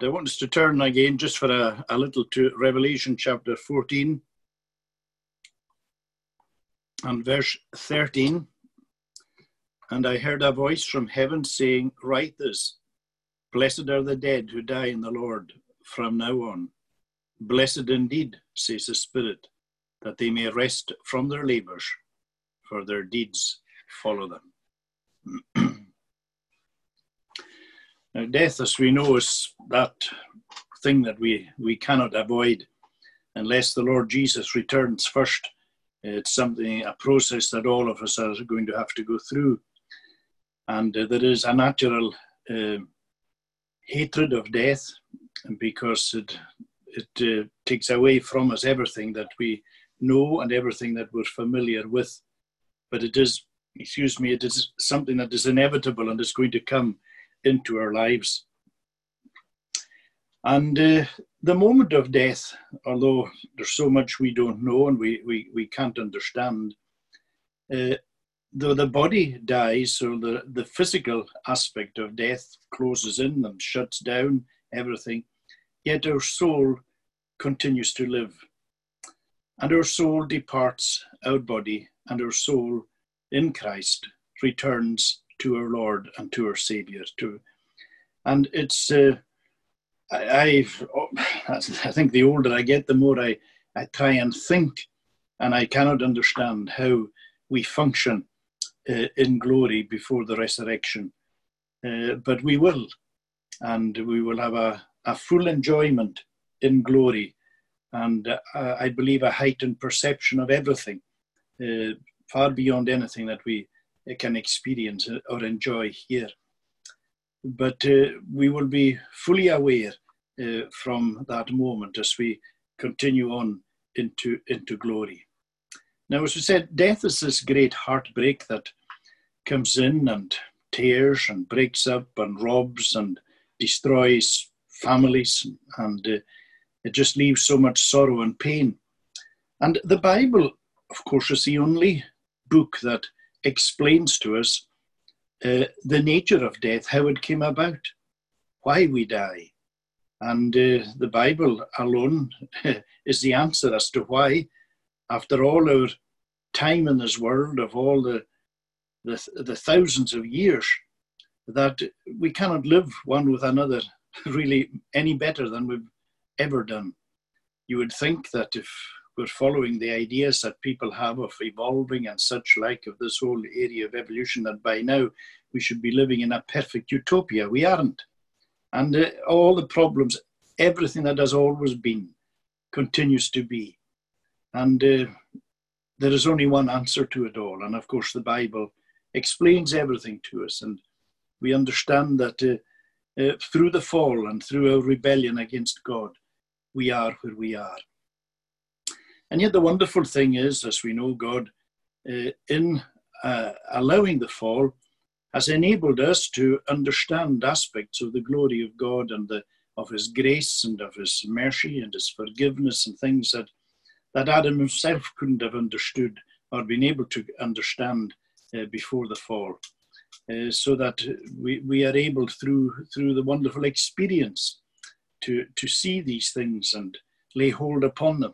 I want us to turn again just for a, a little to Revelation chapter 14 and verse 13. And I heard a voice from heaven saying, Write this Blessed are the dead who die in the Lord from now on. Blessed indeed, says the Spirit, that they may rest from their labors, for their deeds follow them. now, death, as we know, is that thing that we, we cannot avoid unless the Lord Jesus returns first. It's something, a process that all of us are going to have to go through. And uh, there is a natural uh, hatred of death because it, it uh, takes away from us everything that we know and everything that we're familiar with. But it is, excuse me, it is something that is inevitable and is going to come into our lives. And uh, the moment of death, although there's so much we don't know and we, we, we can't understand, uh, though the body dies, so the, the physical aspect of death closes in and shuts down everything, yet our soul continues to live. And our soul departs our body, and our soul in Christ returns to our Lord and to our Savior. To, and it's, uh, I, i I think the older I get, the more I, I try and think, and I cannot understand how we function uh, in glory before the resurrection. Uh, but we will, and we will have a, a full enjoyment in glory, and uh, I believe a heightened perception of everything, uh, far beyond anything that we can experience or enjoy here. But uh, we will be fully aware uh, from that moment as we continue on into, into glory. Now, as we said, death is this great heartbreak that comes in and tears and breaks up and robs and destroys families, and uh, it just leaves so much sorrow and pain. And the Bible, of course, is the only book that explains to us uh, the nature of death, how it came about, why we die. And uh, the Bible alone is the answer as to why, after all our time in this world, of all the, the, the thousands of years, that we cannot live one with another really any better than we've ever done. You would think that if we're following the ideas that people have of evolving and such like of this whole area of evolution that by now we should be living in a perfect utopia. We aren't. And uh, all the problems, everything that has always been, continues to be. And uh, there is only one answer to it all. And of course, the Bible explains everything to us. And we understand that uh, uh through the fall and through our rebellion against God, we are where we are. And yet, the wonderful thing is, as we know, God, uh, in uh, allowing the fall, has enabled us to understand aspects of the glory of God and the, of His grace and of His mercy and His forgiveness and things that, that Adam himself couldn't have understood or been able to understand uh, before the fall. Uh, so that we, we are able through through the wonderful experience to to see these things and lay hold upon them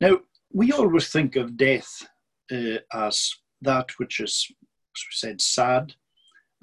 now, we always think of death uh, as that which is, as we said, sad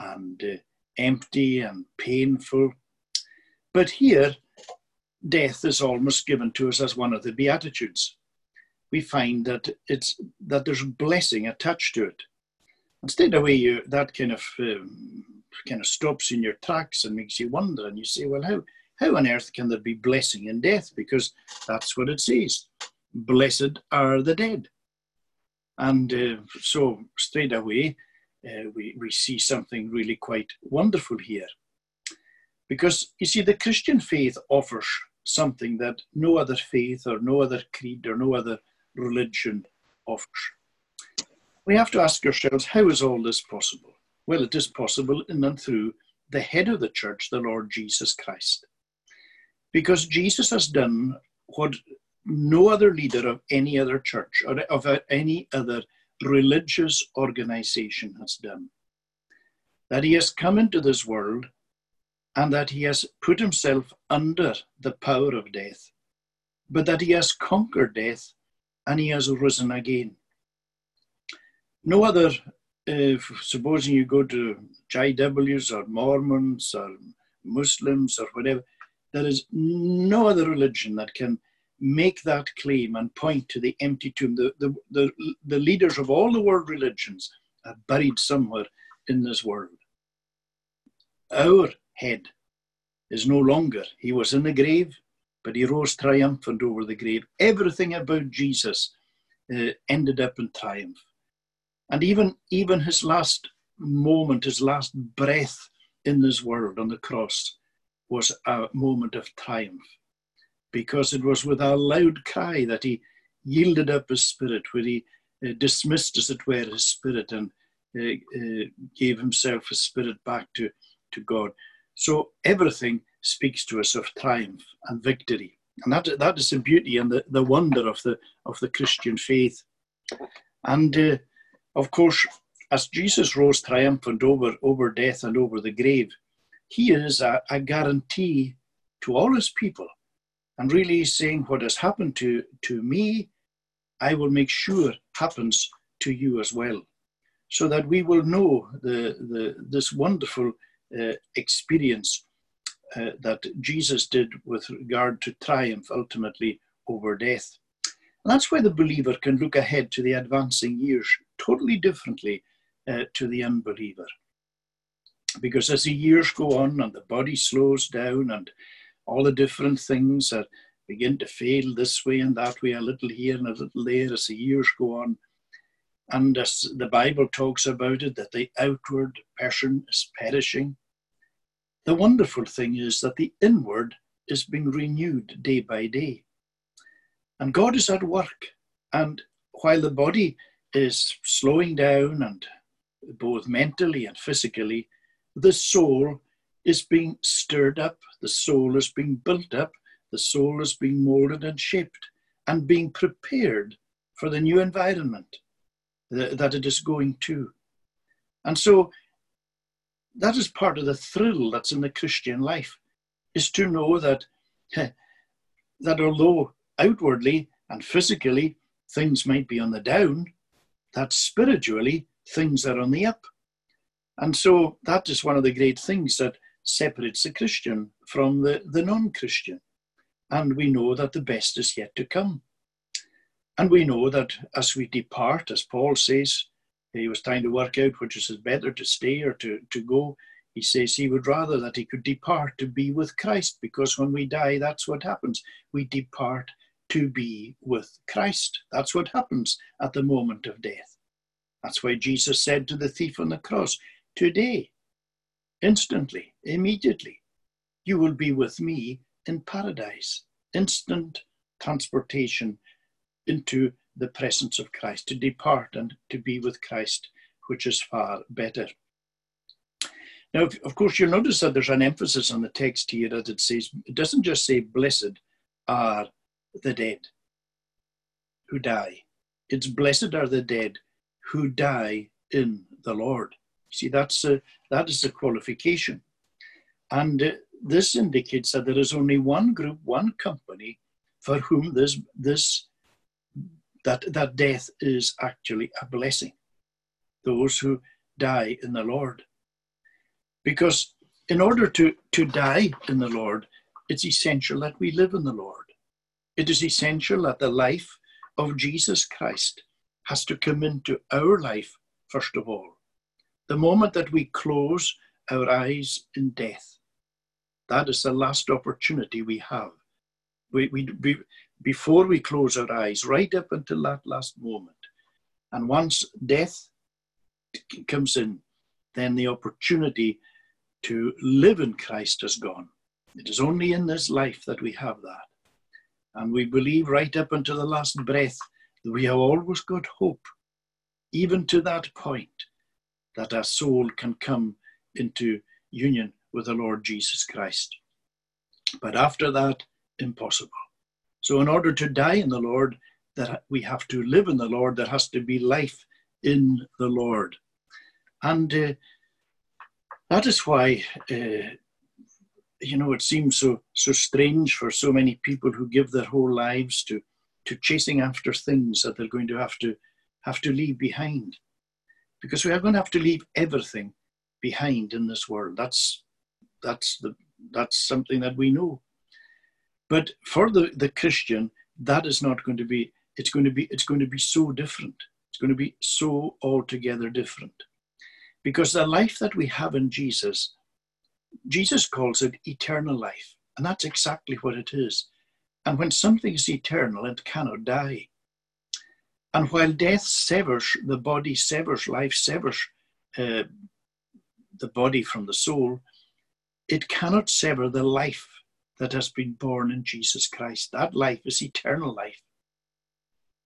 and uh, empty and painful. But here, death is almost given to us as one of the Beatitudes. We find that it's that there's blessing attached to it. Instead of way you that kind of um, kind of stops in your tracks and makes you wonder, and you say, well, how how on earth can there be blessing in death? Because that's what it says blessed are the dead. And uh, so straight away, uh, we, we see something really quite wonderful here. Because you see, the Christian faith offers something that no other faith or no other creed or no other religion offers. We have to ask ourselves, how is all this possible? Well, it is possible in and through the head of the church, the Lord Jesus Christ. Because Jesus has done what no other leader of any other church or of any other religious organization has done. That he has come into this world and that he has put himself under the power of death, but that he has conquered death and he has risen again. No other, uh, supposing you go to JWs or Mormons or Muslims or whatever, there is no other religion that can make that claim and point to the empty tomb. The, the, the, the leaders of all the world religions are buried somewhere in this world. Our head is no longer. He was in the grave, but he rose triumphant over the grave. Everything about Jesus uh, ended up in triumph. And even, even his last moment, his last breath in this world on the cross was a moment of triumph because it was with a loud cry that he yielded up his spirit, where he uh, dismissed, as it were, his spirit and uh, uh, gave himself his spirit back to, to God. So everything speaks to us of triumph and victory. And that, that is the beauty and the, the wonder of the, of the Christian faith. And uh, of course, as Jesus rose triumphant over, over death and over the grave, he is a, a guarantee to all his people and really saying what has happened to, to me, I will make sure happens to you as well. So that we will know the, the, this wonderful uh, experience uh, that Jesus did with regard to triumph ultimately over death. And that's why the believer can look ahead to the advancing years totally differently uh, to the unbeliever. Because as the years go on and the body slows down and all the different things that begin to fail this way and that way, a little here and a little there as the years go on. And as the Bible talks about it, that the outward person is perishing. The wonderful thing is that the inward is being renewed day by day. And God is at work. And while the body is slowing down and both mentally and physically, the soul is being stirred up, the soul is being built up, the soul is being molded and shaped and being prepared for the new environment that it is going to. And so that is part of the thrill that's in the Christian life, is to know that, that although outwardly and physically things might be on the down, that spiritually things are on the up. And so that is one of the great things that separates the Christian from the, the non Christian. And we know that the best is yet to come. And we know that as we depart, as Paul says, he was trying to work out which is better to stay or to, to go. He says he would rather that he could depart to be with Christ, because when we die, that's what happens. We depart to be with Christ. That's what happens at the moment of death. That's why Jesus said to the thief on the cross, Today instantly, immediately. You will be with me in paradise. Instant transportation into the presence of Christ, to depart and to be with Christ, which is far better. Now, of course, you'll notice that there's an emphasis on the text here that it says, it doesn't just say, blessed are the dead who die. It's blessed are the dead who die in the Lord. See, that's a, that is the qualification. And uh, this indicates that there is only one group, one company for whom this, this that, that death is actually a blessing. Those who die in the Lord. Because in order to, to die in the Lord, it's essential that we live in the Lord. It is essential that the life of Jesus Christ has to come into our life first of all. The moment that we close our eyes in death, that is the last opportunity we have. We, we, we, before we close our eyes, right up until that last moment. And once death comes in, then the opportunity to live in Christ has gone. It is only in this life that we have that. And we believe right up until the last breath that we have always got hope, even to that point that our soul can come into union with the Lord Jesus Christ. But after that, impossible. So, in order to die in the Lord, that we have to live in the Lord, there has to be life in the Lord. And uh, that is why uh, you know, it seems so so strange for so many people who give their whole lives to to chasing after things that they're going to have to have to leave behind, because we are going to have to leave everything behind in this world. That's that's the that's something that we know. But for the, the Christian, that is not going to be, it's going to be, it's going to be so different. It's going to be so altogether different. Because the life that we have in Jesus, Jesus calls it eternal life. And that's exactly what it is. And when something is eternal, it cannot die. And while death severs, the body severs, life severs uh, the body from the soul, it cannot sever the life that has been born in Jesus Christ. That life is eternal life.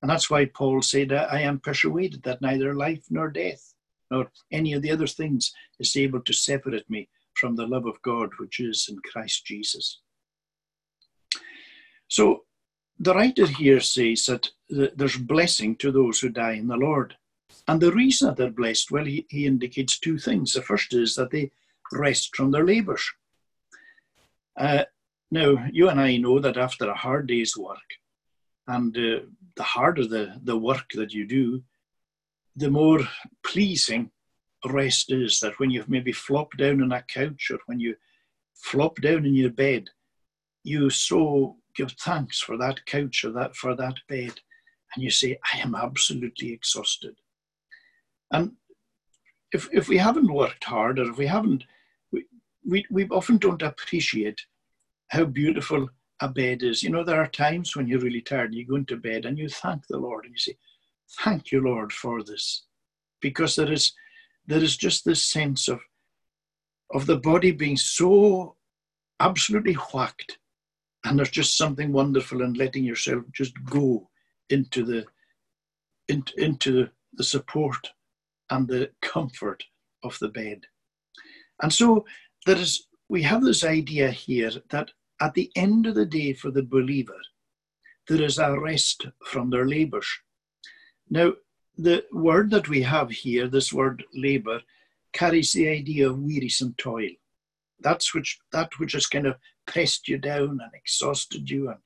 And that's why Paul said, I am persuaded that neither life nor death, nor any of the other things, is able to separate me from the love of God which is in Christ Jesus. So the writer here says that there's blessing to those who die in the Lord. And the reason that they're blessed, well, he, he indicates two things. The first is that they rest from their labours. Uh, now, you and I know that after a hard day's work, and uh, the harder the, the work that you do, the more pleasing rest is. That when you've maybe flop down on a couch or when you flop down in your bed, you so give thanks for that couch or that for that bed, and you say, "I am absolutely exhausted." And if if we haven't worked hard, or if we haven't, we we, we often don't appreciate how beautiful a bed is. You know, there are times when you're really tired and you go into bed and you thank the Lord and you say, Thank you, Lord, for this. Because there is there is just this sense of of the body being so absolutely whacked. And there's just something wonderful in letting yourself just go into the into, into the support and the comfort of the bed. And so there is we have this idea here that at the end of the day for the believer, there is a rest from their labours. Now, the word that we have here, this word labour, carries the idea of wearisome toil. That's which that which has kind of pressed you down and exhausted you and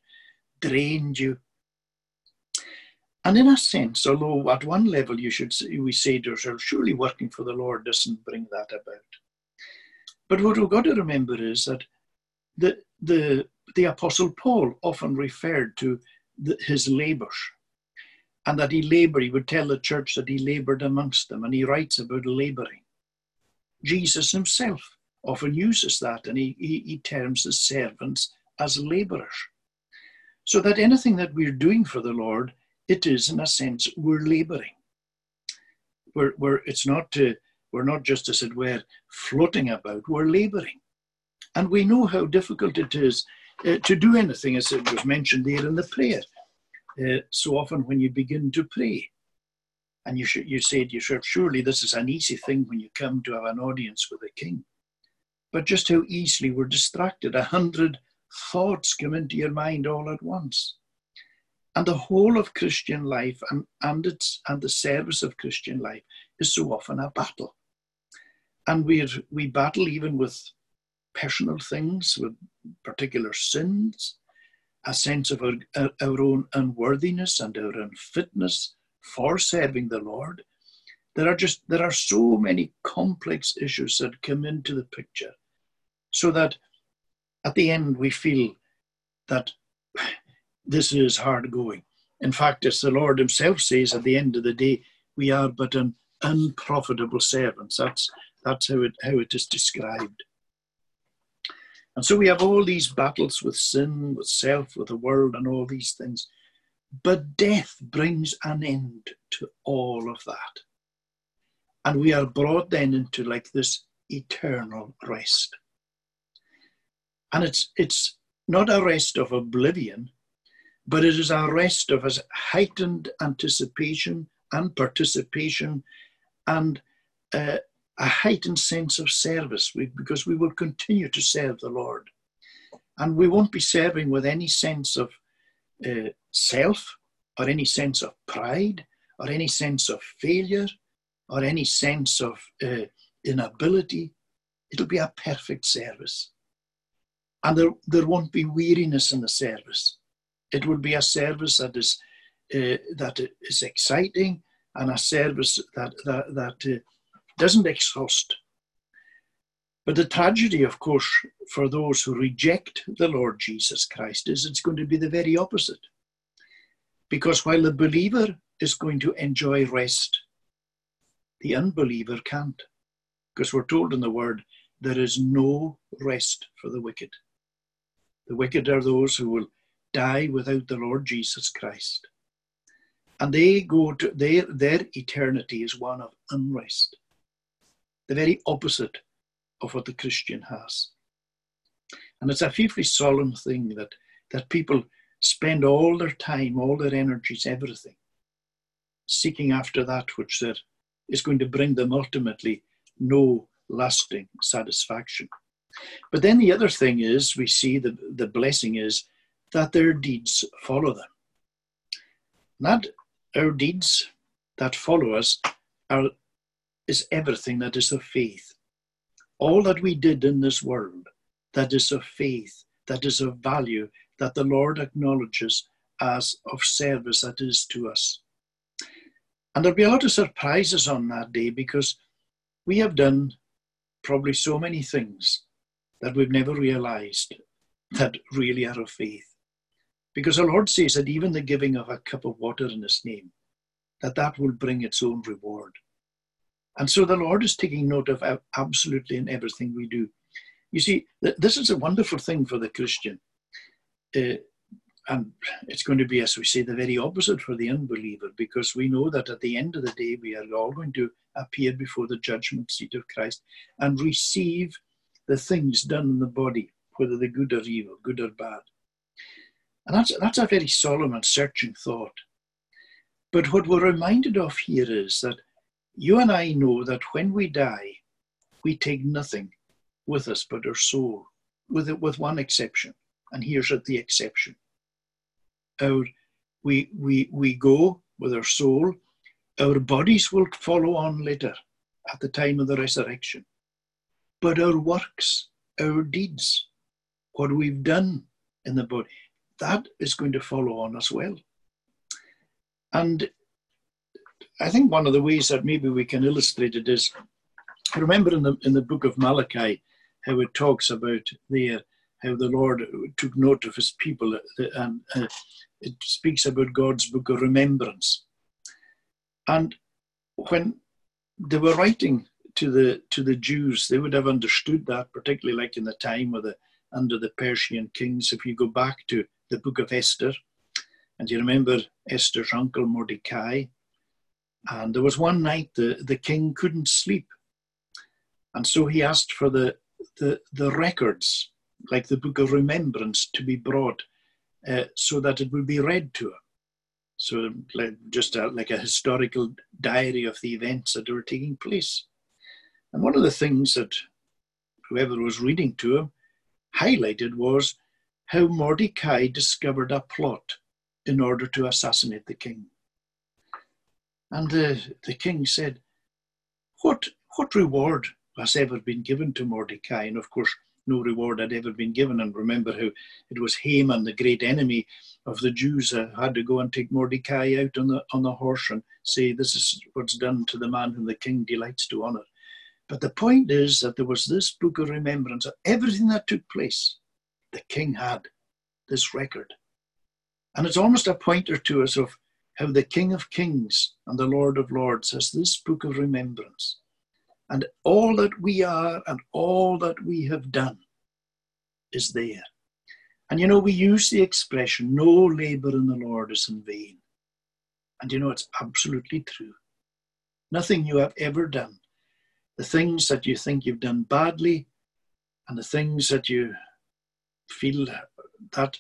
drained you. And in a sense, although at one level you should say, we say to ourselves, surely working for the Lord doesn't bring that about. But what we've got to remember is that the, the, the Apostle Paul often referred to the, his labours and that he laboured. He would tell the church that he laboured amongst them, and he writes about labouring. Jesus himself often uses that, and he, he, he terms the servants as labourers. So that anything that we're doing for the Lord, it is in a sense we're labouring. We're, we're, it's not to we're not just, as it were, floating about, we're laboring. And we know how difficult it is uh, to do anything, as it was mentioned there in the prayer. Uh, so often when you begin to pray, and you, sh- you say to yourself, surely this is an easy thing when you come to have an audience with a king. But just how easily we're distracted. A hundred thoughts come into your mind all at once. And the whole of Christian life and, and, its, and the service of Christian life is so often a battle and we we battle even with personal things, with particular sins, a sense of our, our own unworthiness and our unfitness for serving the Lord. There are just there are so many complex issues that come into the picture, so that at the end we feel that this is hard going. In fact, as the Lord Himself says at the end of the day, we are but an unprofitable servants. That's that's how it, how it is described. And so we have all these battles with sin, with self, with the world, and all these things. But death brings an end to all of that. And we are brought then into like this eternal rest. And it's, it's not a rest of oblivion, but it is a rest of a heightened anticipation and participation and uh, a heightened sense of service because we will continue to serve the Lord. And we won't be serving with any sense of uh, self or any sense of pride or any sense of failure or any sense of uh, inability. It'll be a perfect service. And there, there won't be weariness in the service. It will be a service that is uh, that is exciting and a service that that, that uh, doesn't exhaust. But the tragedy, of course, for those who reject the Lord Jesus Christ is it's going to be the very opposite. Because while the believer is going to enjoy rest, the unbeliever can't. Because we're told in the word, there is no rest for the wicked. The wicked are those who will die without the Lord Jesus Christ. And they go to their, their eternity is one of unrest. The very opposite of what the Christian has. And it's a fearfully solemn thing that, that people spend all their time, all their energies, everything, seeking after that which is going to bring them ultimately no lasting satisfaction. But then the other thing is, we see the, the blessing is that their deeds follow them. Not our deeds that follow us are, is everything that is of faith. All that we did in this world that is of faith, that is of value, that the Lord acknowledges as of service that is to us. And there'll be a lot of surprises on that day because we have done probably so many things that we've never realized that really are of faith. Because the Lord says that even the giving of a cup of water in His name, that that will bring its own reward. And so the Lord is taking note of absolutely in everything we do. You see, this is a wonderful thing for the Christian. Uh, and it's going to be, as we say, the very opposite for the unbeliever, because we know that at the end of the day, we are all going to appear before the judgment seat of Christ and receive the things done in the body, whether they're good or evil, good or bad. And that's, that's a very solemn and searching thought. But what we're reminded of here is that you and I know that when we die, we take nothing with us but our soul, with, it, with one exception. And here's the exception our we we we go with our soul our bodies will follow on later at the time of the resurrection but our works our deeds what we've done in the body that is going to follow on as well and i think one of the ways that maybe we can illustrate it is I remember in the in the book of malachi how it talks about there how the lord took note of his people uh, and uh, it speaks about God's book of remembrance. And when they were writing to the to the Jews, they would have understood that, particularly like in the time of the under the Persian kings. If you go back to the book of Esther, and you remember Esther's uncle Mordecai, and there was one night the, the king couldn't sleep. And so he asked for the, the, the records, like the book of remembrance, to be brought uh, so that it would be read to him. So, like, just a, like a historical diary of the events that were taking place. And one of the things that whoever was reading to him highlighted was how Mordecai discovered a plot in order to assassinate the king. And the, the king said, what, what reward has ever been given to Mordecai? And of course, no reward had ever been given. And remember how it was Haman, the great enemy of the Jews, uh, had to go and take Mordecai out on the, on the horse and say, This is what's done to the man whom the king delights to honor. But the point is that there was this book of remembrance of everything that took place. The king had this record. And it's almost a pointer to us of how the King of Kings and the Lord of Lords has this book of remembrance and all that we are and all that we have done is there. And you know, we use the expression, no labor in the Lord is in vain. And you know, it's absolutely true. Nothing you have ever done, the things that you think you've done badly, and the things that you feel that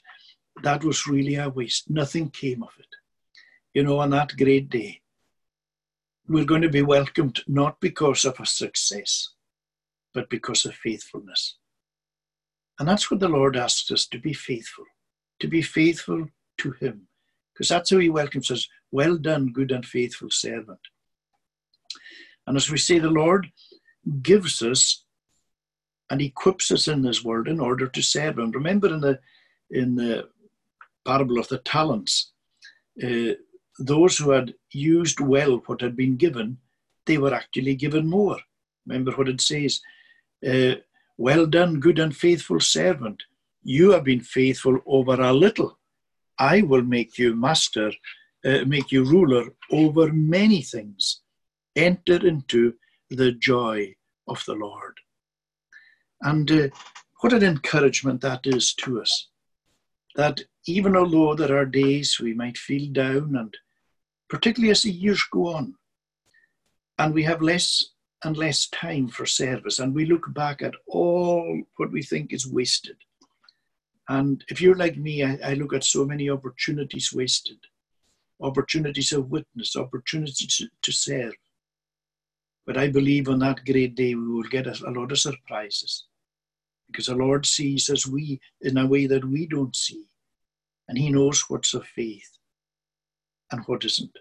that was really a waste, nothing came of it. You know, on that great day, we're going to be welcomed not because of a success, but because of faithfulness. And that's what the Lord asks us to be faithful, to be faithful to Him, because that's how He welcomes us. Well done, good and faithful servant. And as we say, the Lord gives us and equips us in this word in order to serve Him. Remember in the in the parable of the talents, uh, those who had used well what had been given, they were actually given more. Remember what it says uh, Well done, good and faithful servant. You have been faithful over a little. I will make you master, uh, make you ruler over many things. Enter into the joy of the Lord. And uh, what an encouragement that is to us. That even although there are days we might feel down, and particularly as the years go on, and we have less and less time for service, and we look back at all what we think is wasted. And if you're like me, I, I look at so many opportunities wasted, opportunities of witness, opportunities to, to serve. But I believe on that great day we will get a, a lot of surprises because the Lord sees us we in a way that we don't see, and He knows what's of faith and what isn't.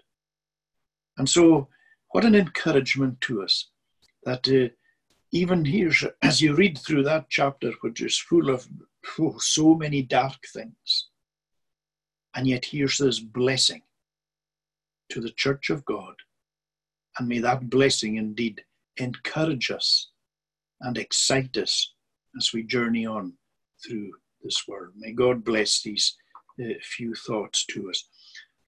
And so, what an encouragement to us that uh, even here, as you read through that chapter, which is full of oh, so many dark things, and yet here's this blessing to the church of God and may that blessing indeed encourage us and excite us as we journey on through this world. May God bless these uh, few thoughts to us.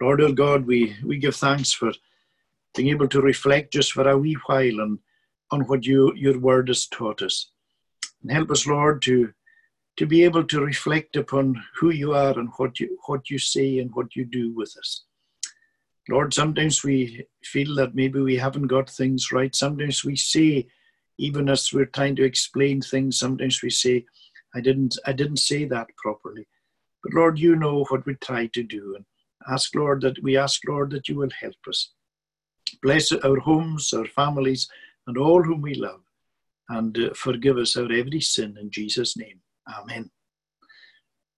Lord our God, we, we give thanks for being able to reflect just for a wee while on, on what you, your word has taught us. And help us, Lord, to, to be able to reflect upon who you are and what you, what you say and what you do with us. Lord, sometimes we feel that maybe we haven't got things right. Sometimes we say, even as we're trying to explain things, sometimes we say, I didn't, I didn't say that properly. But Lord, you know what we try to do. And ask, Lord, that we ask, Lord, that you will help us. Bless our homes, our families, and all whom we love. And uh, forgive us our every sin in Jesus' name. Amen.